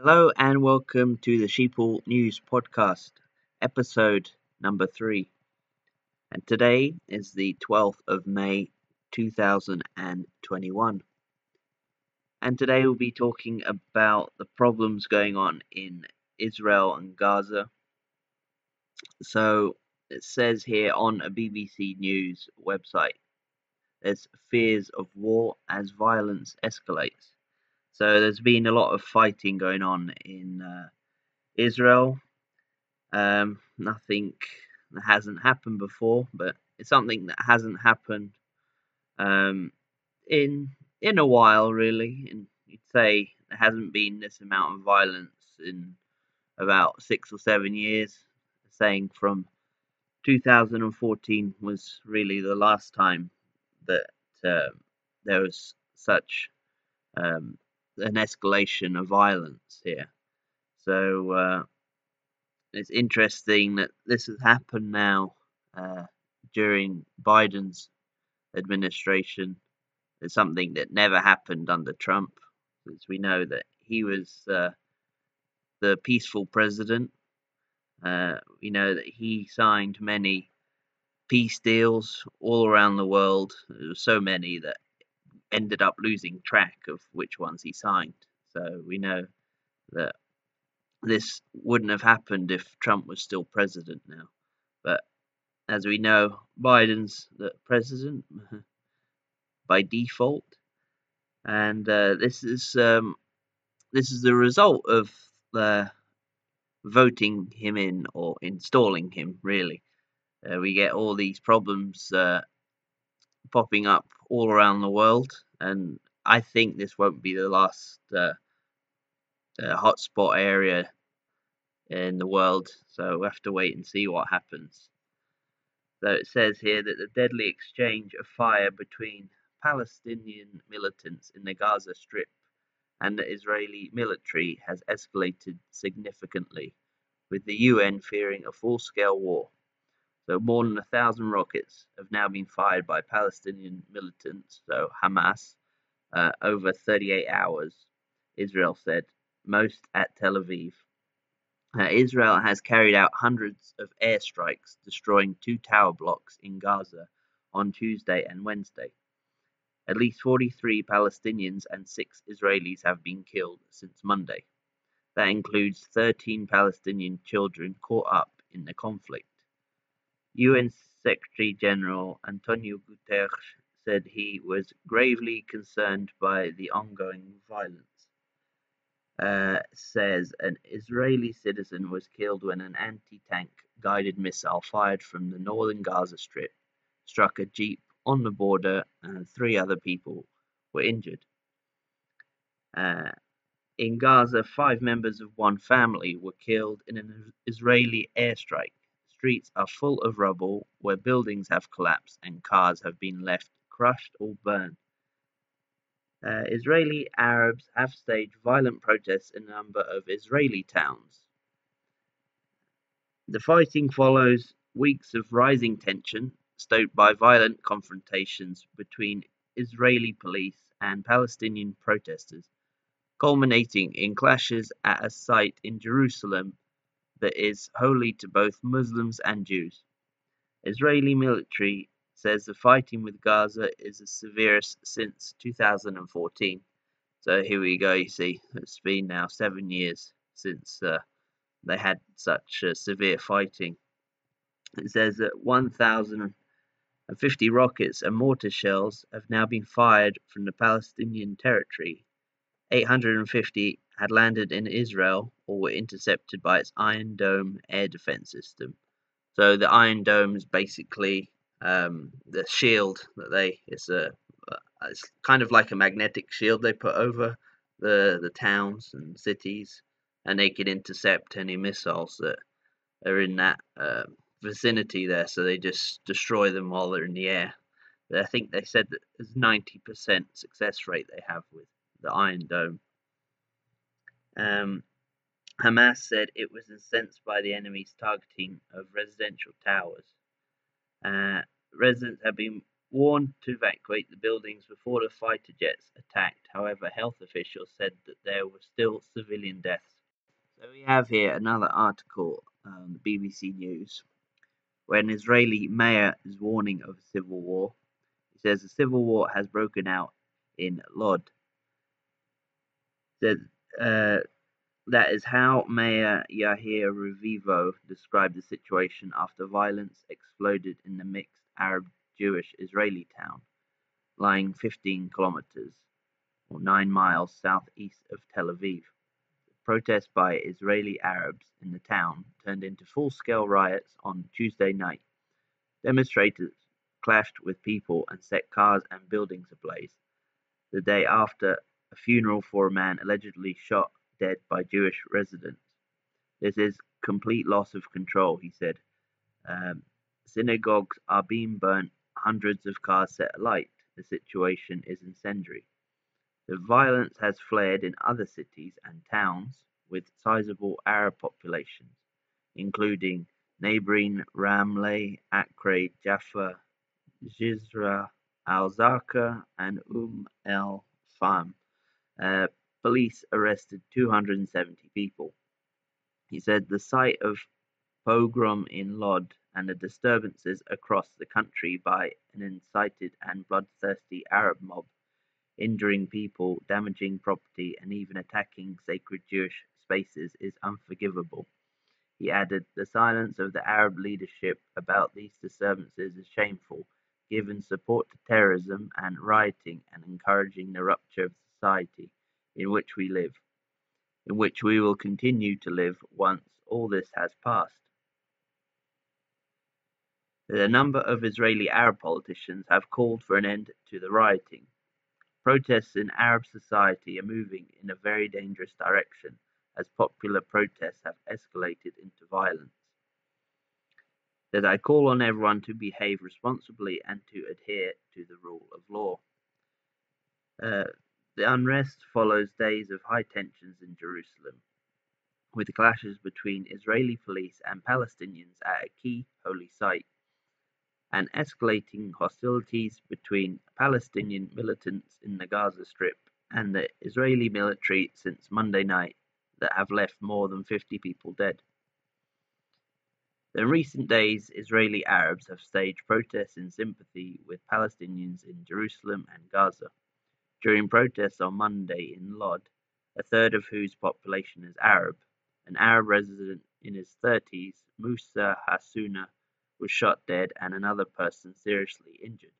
Hello and welcome to the Sheeple News Podcast, episode number three. And today is the 12th of May 2021. And today we'll be talking about the problems going on in Israel and Gaza. So it says here on a BBC News website there's fears of war as violence escalates. So there's been a lot of fighting going on in uh, Israel. Um, nothing that hasn't happened before, but it's something that hasn't happened um, in in a while, really. And you'd say there hasn't been this amount of violence in about six or seven years. Saying from 2014 was really the last time that uh, there was such um, an escalation of violence here. So uh, it's interesting that this has happened now uh, during Biden's administration. It's something that never happened under Trump, as we know that he was uh, the peaceful president. Uh, we know that he signed many peace deals all around the world. There were so many that ended up losing track of which ones he signed. So we know that this wouldn't have happened if Trump was still president now. But as we know, Biden's the president by default, and uh, this is um, this is the result of uh, voting him in or installing him. Really, uh, we get all these problems uh, popping up all around the world, and I think this won't be the last uh, uh, hotspot area in the world. So we have to wait and see what happens. So it says here that the deadly exchange of fire between Palestinian militants in the Gaza Strip and the Israeli military has escalated significantly, with the UN fearing a full scale war. So more than a thousand rockets have now been fired by Palestinian militants, so Hamas, uh, over 38 hours, Israel said, most at Tel Aviv. Uh, Israel has carried out hundreds of airstrikes, destroying two tower blocks in Gaza on Tuesday and Wednesday. At least 43 Palestinians and six Israelis have been killed since Monday. That includes 13 Palestinian children caught up in the conflict. UN Secretary General Antonio Guterres said he was gravely concerned by the ongoing violence. Uh, says an Israeli citizen was killed when an anti tank guided missile fired from the northern Gaza Strip struck a jeep on the border, and three other people were injured. Uh, in Gaza, five members of one family were killed in an Israeli airstrike streets are full of rubble, where buildings have collapsed and cars have been left crushed or burned. Uh, Israeli Arabs have staged violent protests in a number of Israeli towns. The fighting follows weeks of rising tension, stoked by violent confrontations between Israeli police and Palestinian protesters, culminating in clashes at a site in Jerusalem that is holy to both Muslims and Jews. Israeli military says the fighting with Gaza is the severest since 2014. So here we go, you see, it's been now seven years since uh, they had such uh, severe fighting. It says that 1,050 rockets and mortar shells have now been fired from the Palestinian territory. 850 had landed in Israel or were intercepted by its Iron Dome air defense system. So the Iron Dome is basically um, the shield that they it's a uh, it's kind of like a magnetic shield they put over the the towns and cities, and they can intercept any missiles that are in that uh, vicinity there. So they just destroy them while they're in the air. But I think they said that there's 90% success rate they have with the Iron Dome. Um, Hamas said it was incensed by the enemy's targeting of residential towers. Uh, residents have been warned to evacuate the buildings before the fighter jets attacked. However, health officials said that there were still civilian deaths. So we have here another article on the BBC News where an Israeli mayor is warning of a civil war. He says a civil war has broken out in Lod. Says, uh, that is how Mayor Yair Revivo described the situation after violence exploded in the mixed Arab-Jewish Israeli town, lying 15 kilometers or 9 miles southeast of Tel Aviv. Protests by Israeli Arabs in the town turned into full-scale riots on Tuesday night. Demonstrators clashed with people and set cars and buildings ablaze. The day after a funeral for a man allegedly shot dead by Jewish residents. This is complete loss of control, he said. Um, synagogues are being burnt, hundreds of cars set alight. The situation is incendiary. The violence has flared in other cities and towns with sizable Arab populations, including neighboring Ramleh, Acre, Jaffa, Jizra, Al-Zarqa, and Umm el-Fahm. Uh, police arrested two hundred and seventy people. He said the sight of pogrom in Lod and the disturbances across the country by an incited and bloodthirsty Arab mob, injuring people, damaging property, and even attacking sacred Jewish spaces is unforgivable. He added, The silence of the Arab leadership about these disturbances is shameful, given support to terrorism and rioting and encouraging the rupture of society in which we live, in which we will continue to live once all this has passed. A number of Israeli Arab politicians have called for an end to the rioting. Protests in Arab society are moving in a very dangerous direction as popular protests have escalated into violence. That I call on everyone to behave responsibly and to adhere to the rule of law. Uh, the unrest follows days of high tensions in Jerusalem, with clashes between Israeli police and Palestinians at a key holy site, and escalating hostilities between Palestinian militants in the Gaza Strip and the Israeli military since Monday night that have left more than 50 people dead. In recent days, Israeli Arabs have staged protests in sympathy with Palestinians in Jerusalem and Gaza. During protests on Monday in Lod, a third of whose population is Arab, an Arab resident in his thirties, Musa Hassouna, was shot dead and another person seriously injured.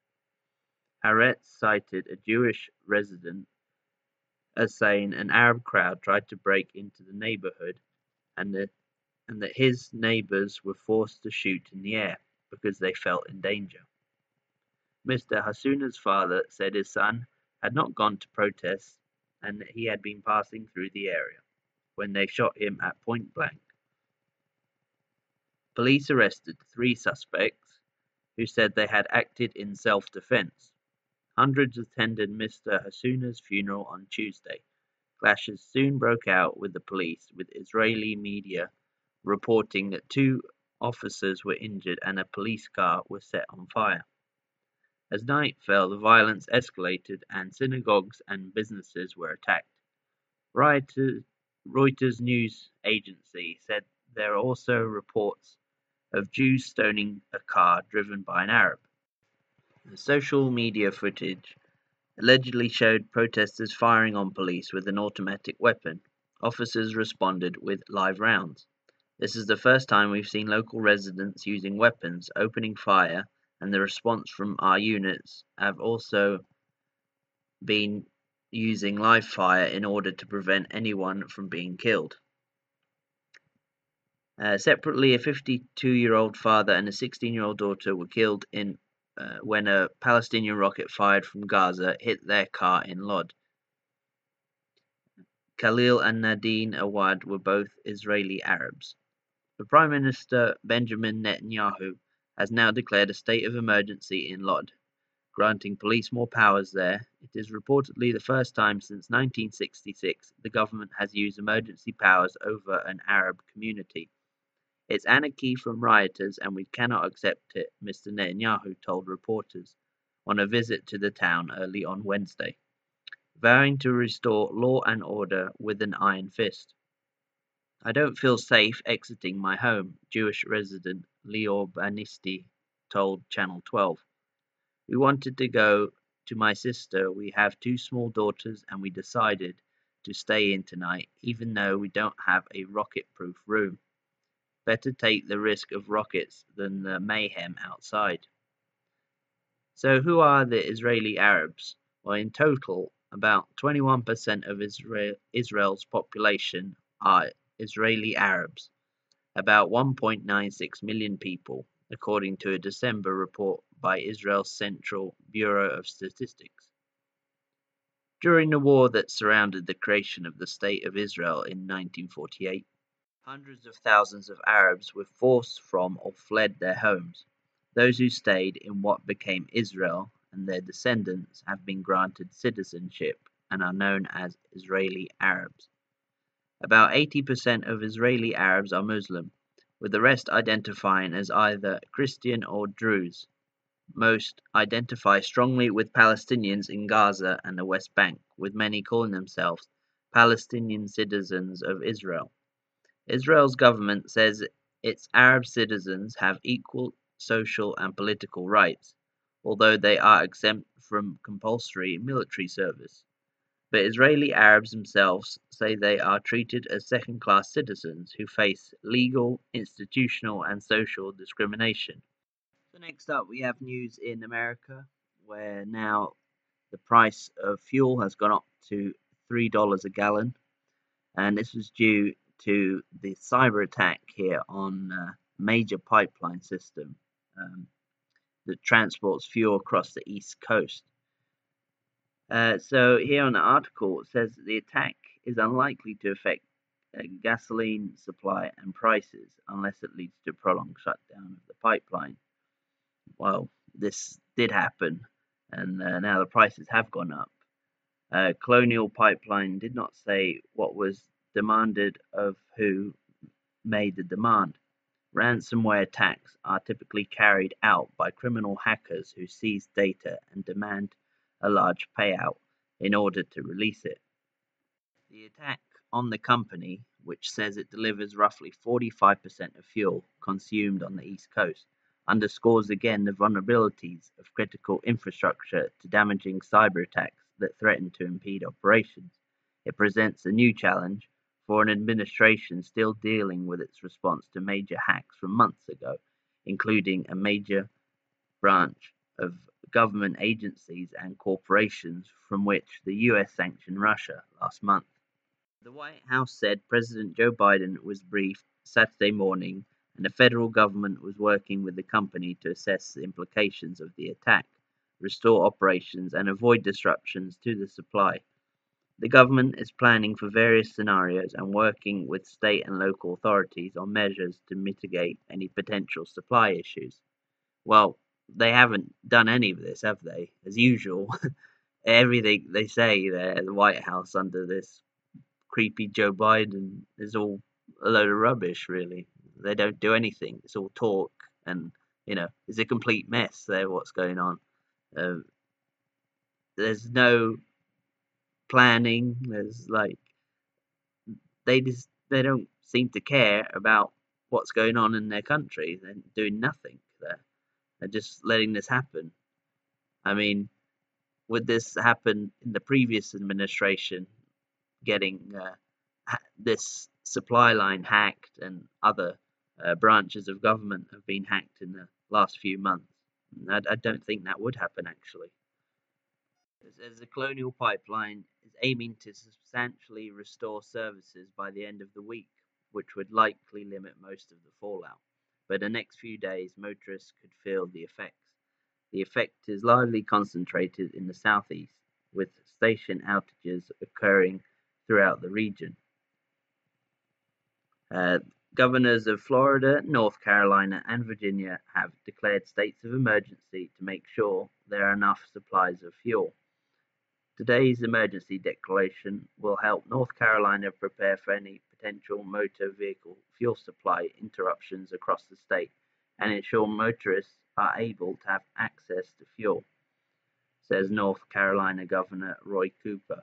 Haaretz cited a Jewish resident as saying an Arab crowd tried to break into the neighborhood and that, and that his neighbors were forced to shoot in the air because they felt in danger. Mr. Hassouna's father said his son had not gone to protest and that he had been passing through the area when they shot him at point blank. Police arrested three suspects who said they had acted in self defense. Hundreds attended Mr. Hassouna's funeral on Tuesday. Clashes soon broke out with the police, with Israeli media reporting that two officers were injured and a police car was set on fire. As night fell, the violence escalated and synagogues and businesses were attacked. Reuters news agency said there are also reports of Jews stoning a car driven by an Arab. The social media footage allegedly showed protesters firing on police with an automatic weapon. Officers responded with live rounds. This is the first time we've seen local residents using weapons, opening fire, and the response from our units have also been using live fire in order to prevent anyone from being killed. Uh, separately, a 52 year old father and a 16 year old daughter were killed in uh, when a Palestinian rocket fired from Gaza hit their car in Lod. Khalil and Nadine Awad were both Israeli Arabs. The Prime Minister Benjamin Netanyahu has now declared a state of emergency in Lod, granting police more powers there. It is reportedly the first time since 1966 the government has used emergency powers over an Arab community. It's anarchy from rioters and we cannot accept it, Mr. Netanyahu told reporters. on a visit to the town early on Wednesday, vowing to restore law and order with an iron fist. I don't feel safe exiting my home, Jewish resident Lior Banisti told Channel 12. We wanted to go to my sister. We have two small daughters and we decided to stay in tonight, even though we don't have a rocket proof room. Better take the risk of rockets than the mayhem outside. So, who are the Israeli Arabs? Well, in total, about 21% of Israel, Israel's population are Israeli Arabs, about 1.96 million people, according to a December report by Israel's Central Bureau of Statistics. During the war that surrounded the creation of the State of Israel in 1948, hundreds of thousands of Arabs were forced from or fled their homes. Those who stayed in what became Israel and their descendants have been granted citizenship and are known as Israeli Arabs. About 80% of Israeli Arabs are Muslim, with the rest identifying as either Christian or Druze. Most identify strongly with Palestinians in Gaza and the West Bank, with many calling themselves Palestinian citizens of Israel. Israel's government says its Arab citizens have equal social and political rights, although they are exempt from compulsory military service. But Israeli Arabs themselves say they are treated as second class citizens who face legal, institutional, and social discrimination. So, next up, we have news in America where now the price of fuel has gone up to $3 a gallon, and this was due to the cyber attack here on a major pipeline system um, that transports fuel across the East Coast. Uh, so here on the article it says the attack is unlikely to affect uh, gasoline supply and prices unless it leads to a prolonged shutdown of the pipeline. Well, this did happen, and uh, now the prices have gone up. Uh, Colonial Pipeline did not say what was demanded of who made the demand. Ransomware attacks are typically carried out by criminal hackers who seize data and demand a large payout in order to release it. The attack on the company, which says it delivers roughly 45% of fuel consumed on the East Coast, underscores again the vulnerabilities of critical infrastructure to damaging cyber attacks that threaten to impede operations. It presents a new challenge for an administration still dealing with its response to major hacks from months ago, including a major branch of government agencies and corporations from which the US sanctioned Russia last month. The White House said President Joe Biden was briefed Saturday morning and the federal government was working with the company to assess the implications of the attack, restore operations, and avoid disruptions to the supply. The government is planning for various scenarios and working with state and local authorities on measures to mitigate any potential supply issues. Well, they haven't done any of this, have they? As usual, everything they say there at the White House under this creepy Joe Biden is all a load of rubbish, really. They don't do anything. It's all talk, and you know, it's a complete mess there. What's going on? Uh, there's no planning. There's like they just they don't seem to care about what's going on in their country. They're doing nothing and just letting this happen. I mean, would this happen in the previous administration, getting uh, this supply line hacked and other uh, branches of government have been hacked in the last few months? I, I don't think that would happen actually. As, as the Colonial Pipeline is aiming to substantially restore services by the end of the week, which would likely limit most of the fallout but the next few days motorists could feel the effects. The effect is largely concentrated in the southeast, with station outages occurring throughout the region. Uh, governors of Florida, North Carolina, and Virginia have declared states of emergency to make sure there are enough supplies of fuel. Today's emergency declaration will help North Carolina prepare for any potential motor vehicle fuel supply interruptions across the state and ensure motorists are able to have access to fuel. says North Carolina Governor Roy Cooper.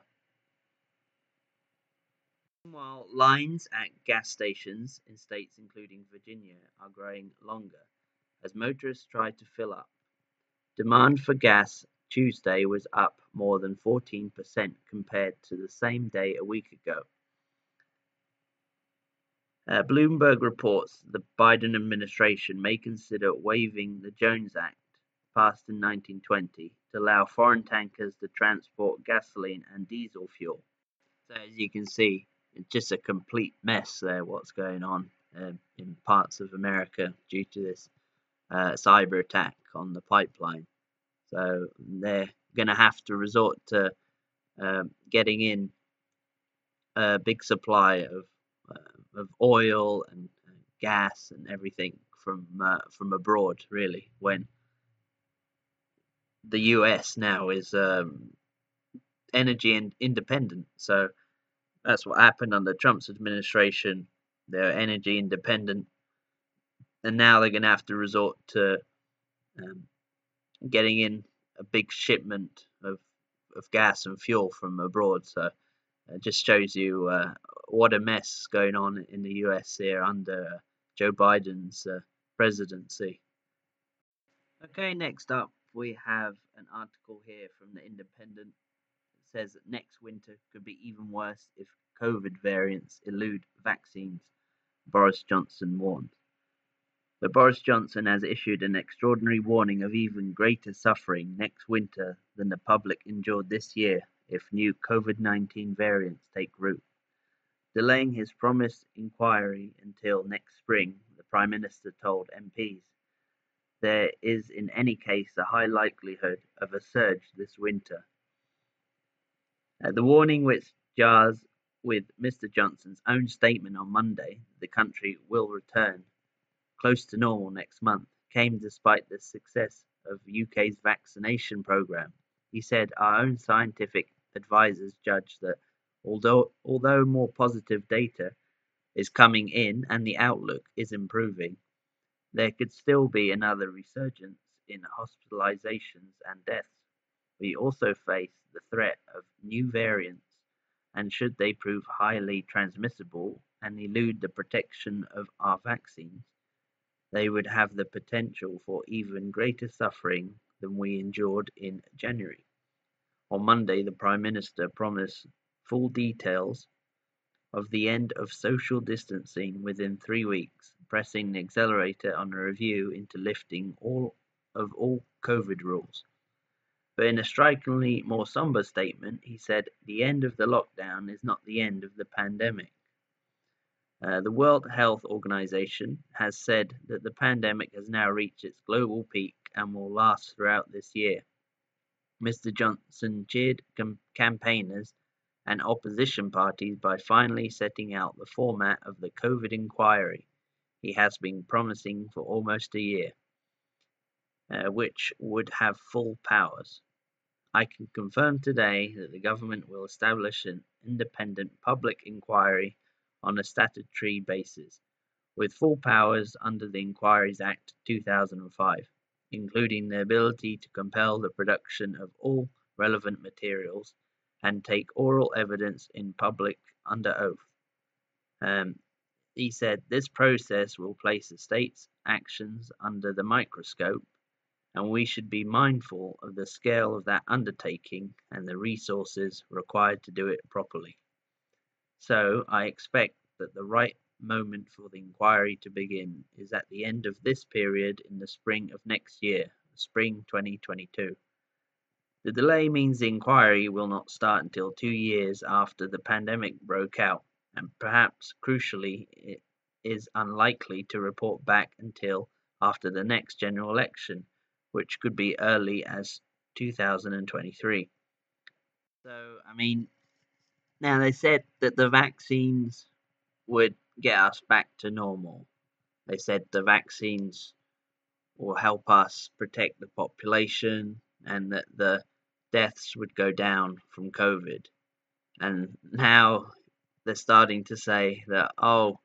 Meanwhile, lines at gas stations in states including Virginia are growing longer as motorists try to fill up. Demand for gas Tuesday was up more than 14% compared to the same day a week ago. Uh, Bloomberg reports the Biden administration may consider waiving the Jones Act, passed in 1920, to allow foreign tankers to transport gasoline and diesel fuel. So, as you can see, it's just a complete mess there, what's going on um, in parts of America due to this uh, cyber attack on the pipeline. So they're going to have to resort to um, getting in a big supply of uh, of oil and gas and everything from uh, from abroad, really. When the U.S. now is um, energy independent, so that's what happened under Trump's administration. They're energy independent, and now they're going to have to resort to um, getting in a big shipment of of gas and fuel from abroad. So it just shows you uh, what a mess going on in the US here under Joe Biden's uh, presidency. Okay, next up we have an article here from the Independent. It says that next winter could be even worse if COVID variants elude vaccines. Boris Johnson warned. But Boris Johnson has issued an extraordinary warning of even greater suffering next winter than the public endured this year if new COVID 19 variants take root. Delaying his promised inquiry until next spring, the Prime Minister told MPs, there is in any case a high likelihood of a surge this winter. Uh, the warning, which jars with Mr. Johnson's own statement on Monday, the country will return close to normal next month, came despite the success of UK's vaccination programme. He said, Our own scientific advisors judge that although, although more positive data is coming in and the outlook is improving, there could still be another resurgence in hospitalizations and deaths. We also face the threat of new variants, and should they prove highly transmissible and elude the protection of our vaccines, they would have the potential for even greater suffering than we endured in January. On Monday, the Prime Minister promised full details of the end of social distancing within three weeks, pressing the accelerator on a review into lifting all of all COVID rules. But in a strikingly more somber statement, he said the end of the lockdown is not the end of the pandemic. Uh, the World Health Organization has said that the pandemic has now reached its global peak and will last throughout this year. Mr. Johnson cheered campaigners and opposition parties by finally setting out the format of the COVID inquiry he has been promising for almost a year, uh, which would have full powers. I can confirm today that the government will establish an independent public inquiry on a statutory basis, with full powers under the Inquiries Act 2005, including the ability to compel the production of all relevant materials and take oral evidence in public under oath. Um, he said this process will place the state's actions under the microscope, and we should be mindful of the scale of that undertaking and the resources required to do it properly. So I expect that the right moment for the inquiry to begin is at the end of this period in the spring of next year, spring 2022. The delay means the inquiry will not start until two years after the pandemic broke out, and perhaps crucially, it is unlikely to report back until after the next general election, which could be early as 2023. So, I mean, now, they said that the vaccines would get us back to normal. They said the vaccines will help us protect the population and that the deaths would go down from COVID. And now they're starting to say that, oh,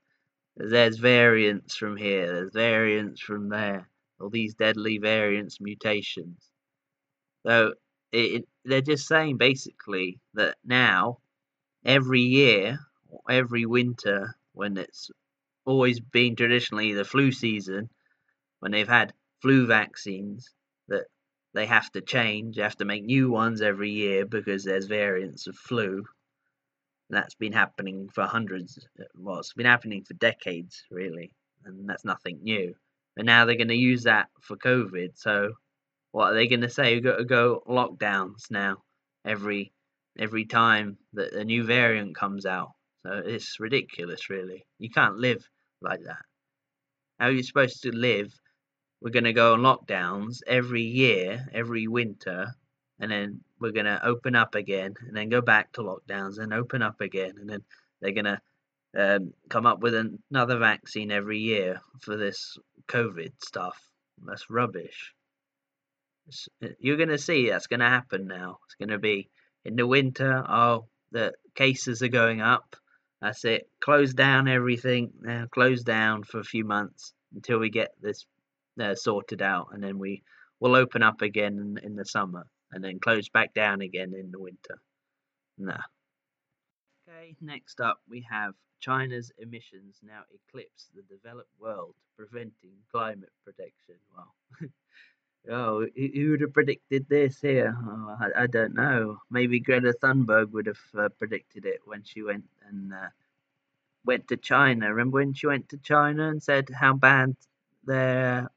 there's variants from here, there's variants from there, all these deadly variants, mutations. So it, they're just saying basically that now, every year, every winter, when it's always been traditionally the flu season, when they've had flu vaccines, that they have to change, have to make new ones every year because there's variants of flu. That's been happening for hundreds, well, it's been happening for decades, really, and that's nothing new. And now they're going to use that for COVID. So, what are they going to say? We've got to go lockdowns now every every time that a new variant comes out. So it's ridiculous, really. You can't live like that. How are you supposed to live? We're going to go on lockdowns every year, every winter, and then we're going to open up again, and then go back to lockdowns, and open up again, and then they're going to um, come up with another vaccine every year for this COVID stuff. That's rubbish. It's, uh, you're going to see that's going to happen now. It's going to be in the winter. Oh, the cases are going up. That's it. Close down everything. Now close down for a few months until we get this uh, sorted out, and then we will open up again in, in the summer, and then close back down again in the winter. Nah. Okay, next up we have China's emissions now eclipse the developed world, preventing climate protection. Well, oh, who would have predicted this here? Oh, I, I, don't know. Maybe Greta Thunberg would have uh, predicted it when she went and uh, went to China. Remember when she went to China and said how bad their,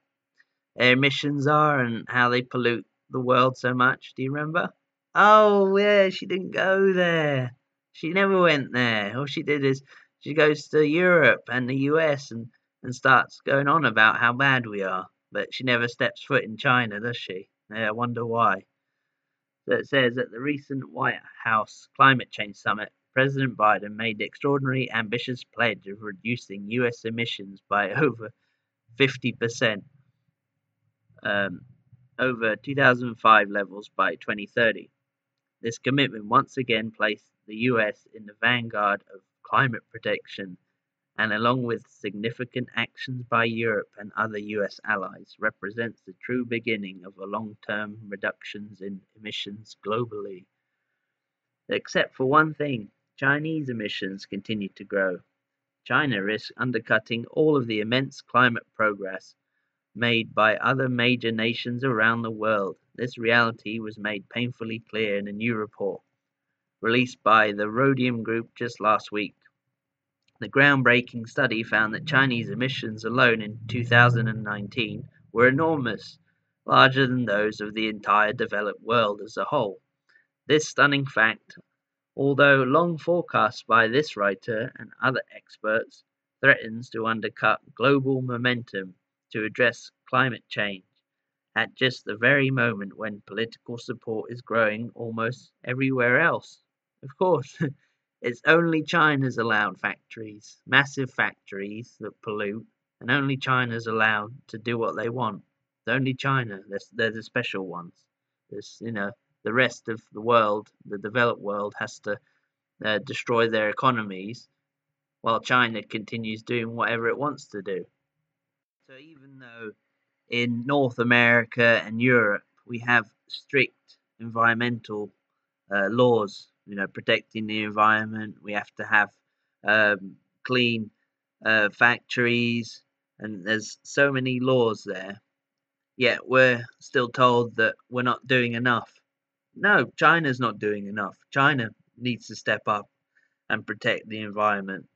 their emissions are and how they pollute the world so much? Do you remember? Oh, yeah, she didn't go there. She never went there. All she did is she goes to Europe and the US and, and starts going on about how bad we are, but she never steps foot in China, does she? I wonder why. So it says at the recent White House climate change summit, President Biden made the extraordinary ambitious pledge of reducing US emissions by over 50% um, over 2005 levels by 2030. This commitment once again placed the US in the vanguard of climate protection, and along with significant actions by Europe and other US allies, represents the true beginning of a long-term reductions in emissions globally. Except for one thing, Chinese emissions continue to grow. China risks undercutting all of the immense climate progress made by other major nations around the world. This reality was made painfully clear in a new report released by the Rhodium Group just last week. The groundbreaking study found that Chinese emissions alone in 2019 were enormous, larger than those of the entire developed world as a whole. This stunning fact, although long forecast by this writer and other experts, threatens to undercut global momentum to address climate change at just the very moment when political support is growing almost everywhere else. Of course, it's only China's allowed factories, massive factories that pollute, and only China's allowed to do what they want. It's only China. They're, they're the special ones. There's, you know, the rest of the world, the developed world, has to uh, destroy their economies, while China continues doing whatever it wants to do. So even though in North America and Europe we have strict environmental uh, laws you know, protecting the environment. We have to have um, clean uh, factories, and there's so many laws there. Yet we're still told that we're not doing enough. No, China's not doing enough. China needs to step up and protect the environment.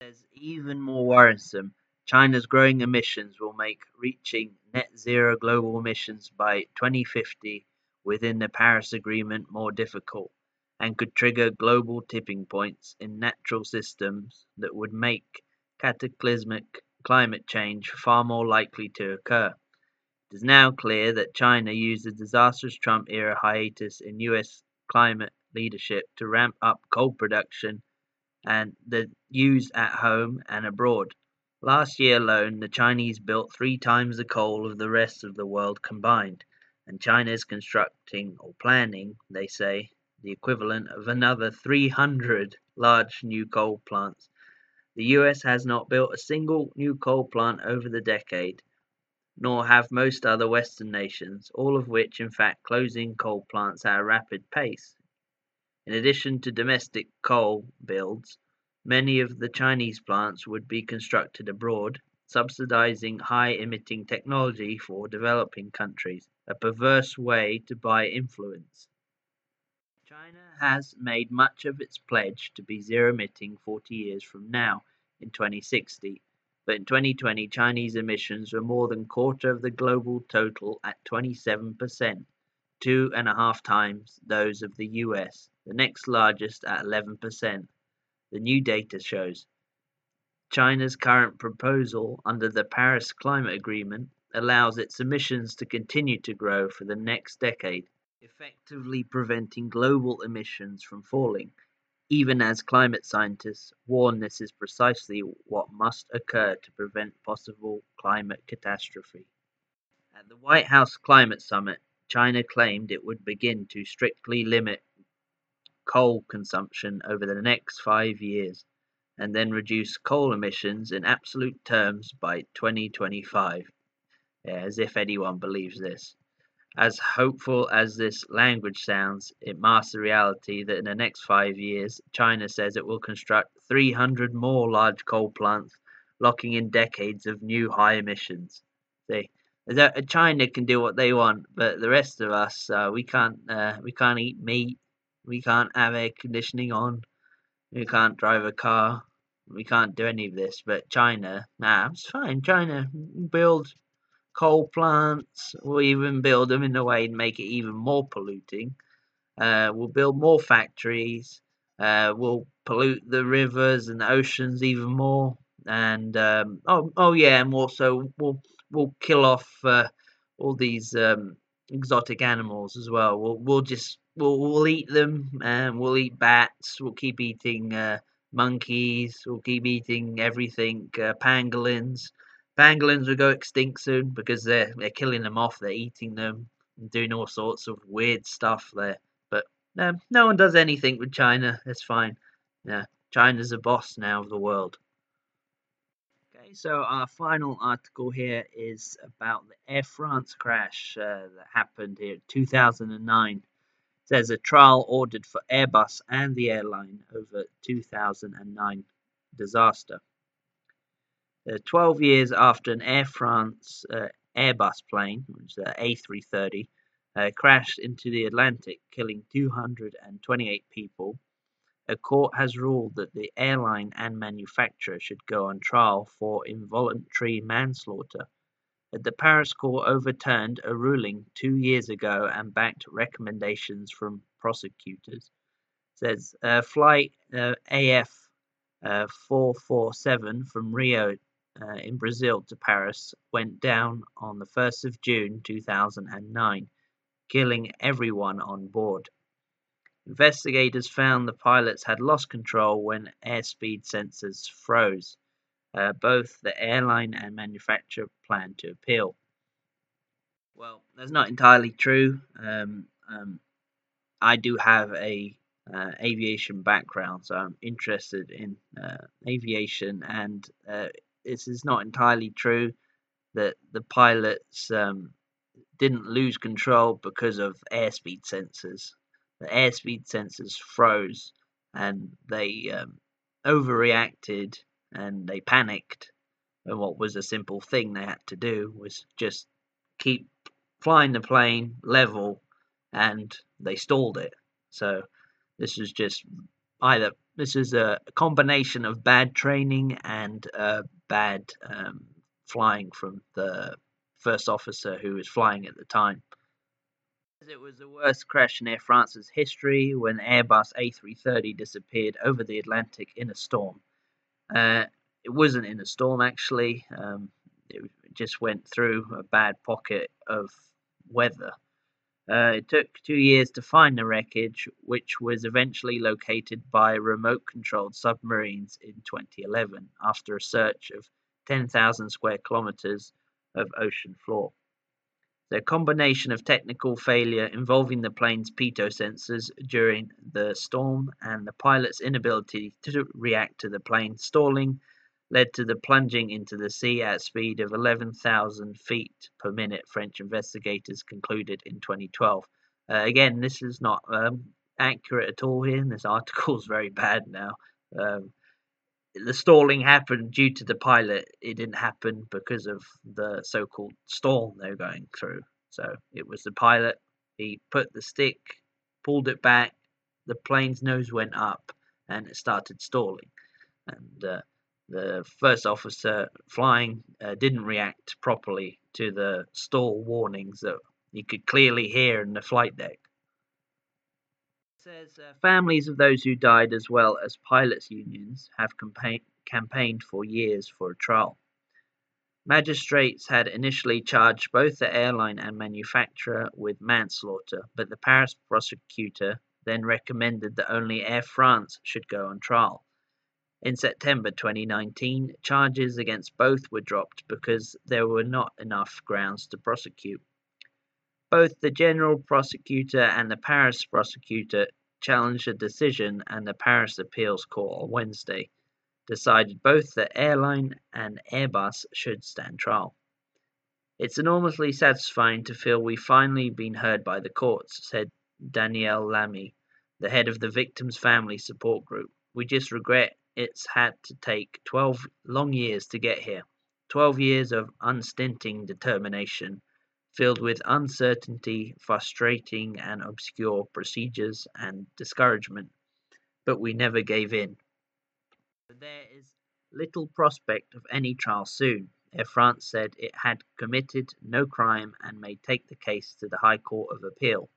There's even more worrisome. China's growing emissions will make reaching net zero global emissions by 2050 within the Paris Agreement more difficult, and could trigger global tipping points in natural systems that would make cataclysmic climate change far more likely to occur. It is now clear that China used the disastrous Trump era hiatus in US climate leadership to ramp up coal production and the use at home and abroad. Last year alone, the Chinese built three times the coal of the rest of the world combined and China is constructing or planning, they say, the equivalent of another 300 large new coal plants. The US has not built a single new coal plant over the decade. nor have most other Western nations, all of which in fact closing coal plants at a rapid pace. In addition to domestic coal builds, many of the Chinese plants would be constructed abroad, subsidizing high emitting technology for developing countries, a perverse way to buy influence. China has made much of its pledge to be zero emitting 40 years from now, in 2060, but in 2020 Chinese emissions were more than quarter of the global total at 27%, two and a half times those of the US, the next largest at 11%, the new data shows. China's current proposal under the Paris Climate Agreement allows its emissions to continue to grow for the next decade, effectively preventing global emissions from falling even as climate scientists warn this is precisely what must occur to prevent possible climate catastrophe. At the White House Climate Summit, China claimed it would begin to strictly limit coal consumption over the next five years and then reduce coal emissions in absolute terms by 2025. As if anyone believes this. As hopeful as this language sounds, it masks the reality that in the next five years, China says it will construct 300 more large coal plants, locking in decades of new high emissions. See, China can do what they want, but the rest of us, uh, we can't. Uh, we can't eat meat. We can't have air conditioning on. We can't drive a car. We can't do any of this. But China, nah, it's fine. China build coal plants. We'll even build them in a way and make it even more polluting. Uh, we'll build more factories. Uh, we'll pollute the rivers and the oceans even more. And um, oh, oh yeah, and also we'll we'll kill off uh, all these um, exotic animals as well. We'll we'll just we'll we'll eat them and we'll eat bats. We'll keep eating uh, monkeys. We'll keep eating everything. Uh, pangolins. Pangolins will go extinct soon because they're they're killing them off. They're eating them and doing all sorts of weird stuff there. But no, no one does anything with China. It's fine. Yeah, China's the boss now of the world. Okay, so our final article here is about the Air France crash uh, that happened here in 2009. It says a trial ordered for Airbus and the airline over 2009 disaster. Uh, 12 years after an Air France uh, Airbus plane, which is the A330, uh, crashed into the Atlantic, killing 228 people, a court has ruled that the airline and manufacturer should go on trial for involuntary manslaughter. The Paris court overturned a ruling two years ago and backed recommendations from prosecutors. It says uh, flight uh, AF uh, 447 from Rio uh, in Brazil to Paris went down on the 1st of June 2009, killing everyone on board. Investigators found the pilots had lost control when airspeed sensors froze. Uh, both the airline and manufacturer plan to appeal. Well, that's not entirely true. Um, um, I do have a uh, aviation background, so I'm interested in uh, aviation, and uh, this is not entirely true that the pilots um, didn't lose control because of airspeed sensors. The airspeed sensors froze and they um, overreacted and they panicked. And what was a simple thing they had to do was just keep flying the plane level and they stalled it. So this was just either this is a combination of bad training and uh, bad um, flying from the first officer who was flying at the time. It was the worst crash in Air France's history when Airbus A330 disappeared over the Atlantic in a storm. Uh, it wasn't in a storm actually, um, it just went through a bad pocket of weather. Uh, it took two years to find the wreckage, which was eventually located by remote controlled submarines in 2011 after a search of 10,000 square kilometers of ocean floor. The combination of technical failure involving the plane's pitot sensors during the storm and the pilot's inability to react to the plane stalling led to the plunging into the sea at a speed of 11,000 feet per minute, French investigators concluded in 2012. Uh, again, this is not um, accurate at all here, and this article is very bad now. Um, the stalling happened due to the pilot. It didn't happen because of the so-called storm they were going through. So it was the pilot. He put the stick, pulled it back. The plane's nose went up, and it started stalling. And uh, the first officer flying uh, didn't react properly to the stall warnings that he could clearly hear in the flight deck It says uh, families of those who died, as well as pilots' unions, have campaign- campaigned for years for a trial. Magistrates had initially charged both the airline and manufacturer with manslaughter, but the Paris prosecutor then recommended that only Air France should go on trial. In September 2019, charges against both were dropped because there were not enough grounds to prosecute. Both the general prosecutor and the Paris prosecutor challenged the decision, and the Paris Appeals Court on Wednesday decided both the airline and Airbus should stand trial. It's enormously satisfying to feel we've finally been heard by the courts, said Danielle Lamy, the head of the victims' family support group. We just regret it's had to take 12 long years to get here. 12 years of unstinting determination filled with uncertainty, frustrating and obscure procedures, and discouragement. But we never gave in. There is little prospect of any trial soon. Air France said it had committed no crime and may take the case to the High Court of Appeal.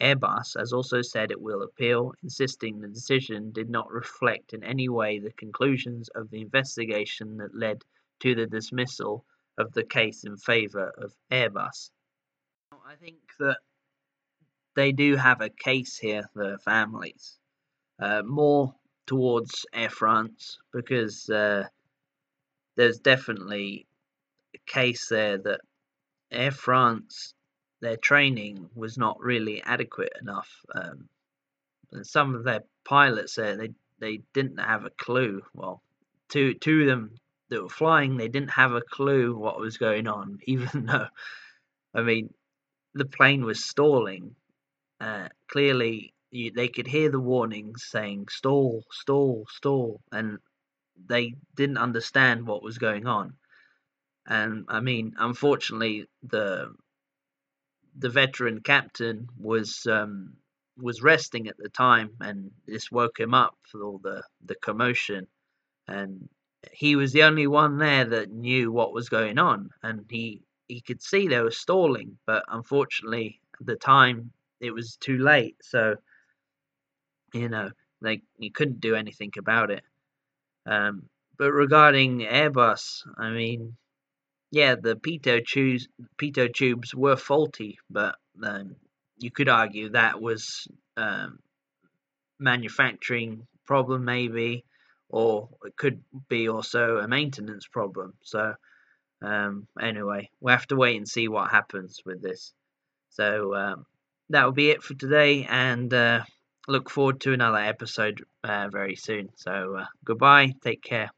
Airbus has also said it will appeal, insisting the decision did not reflect in any way the conclusions of the investigation that led to the dismissal of the case in favour of Airbus. I think that they do have a case here, the families, uh, more towards Air France because uh, there's definitely a case there that Air France, their training was not really adequate enough. Um, and some of their pilots there, they they didn't have a clue. Well, two two of them that were flying, they didn't have a clue what was going on, even though, I mean, the plane was stalling. Uh, clearly, you, they could hear the warnings saying stall, stall, stall, and they didn't understand what was going on. And I mean, unfortunately, the the veteran captain was um, was resting at the time, and this woke him up for all the the commotion. And he was the only one there that knew what was going on, and he he could see they were stalling, but unfortunately at the time it was too late. So you know they you couldn't do anything about it. Um, but regarding Airbus, I mean, yeah, the pitot tubes tubes were faulty, but um, you could argue that was um, manufacturing problem maybe, or it could be also a maintenance problem. So um, anyway, we'll have to wait and see what happens with this. So um, that will be it for today, and uh, look forward to another episode uh, very soon. So uh, goodbye, take care.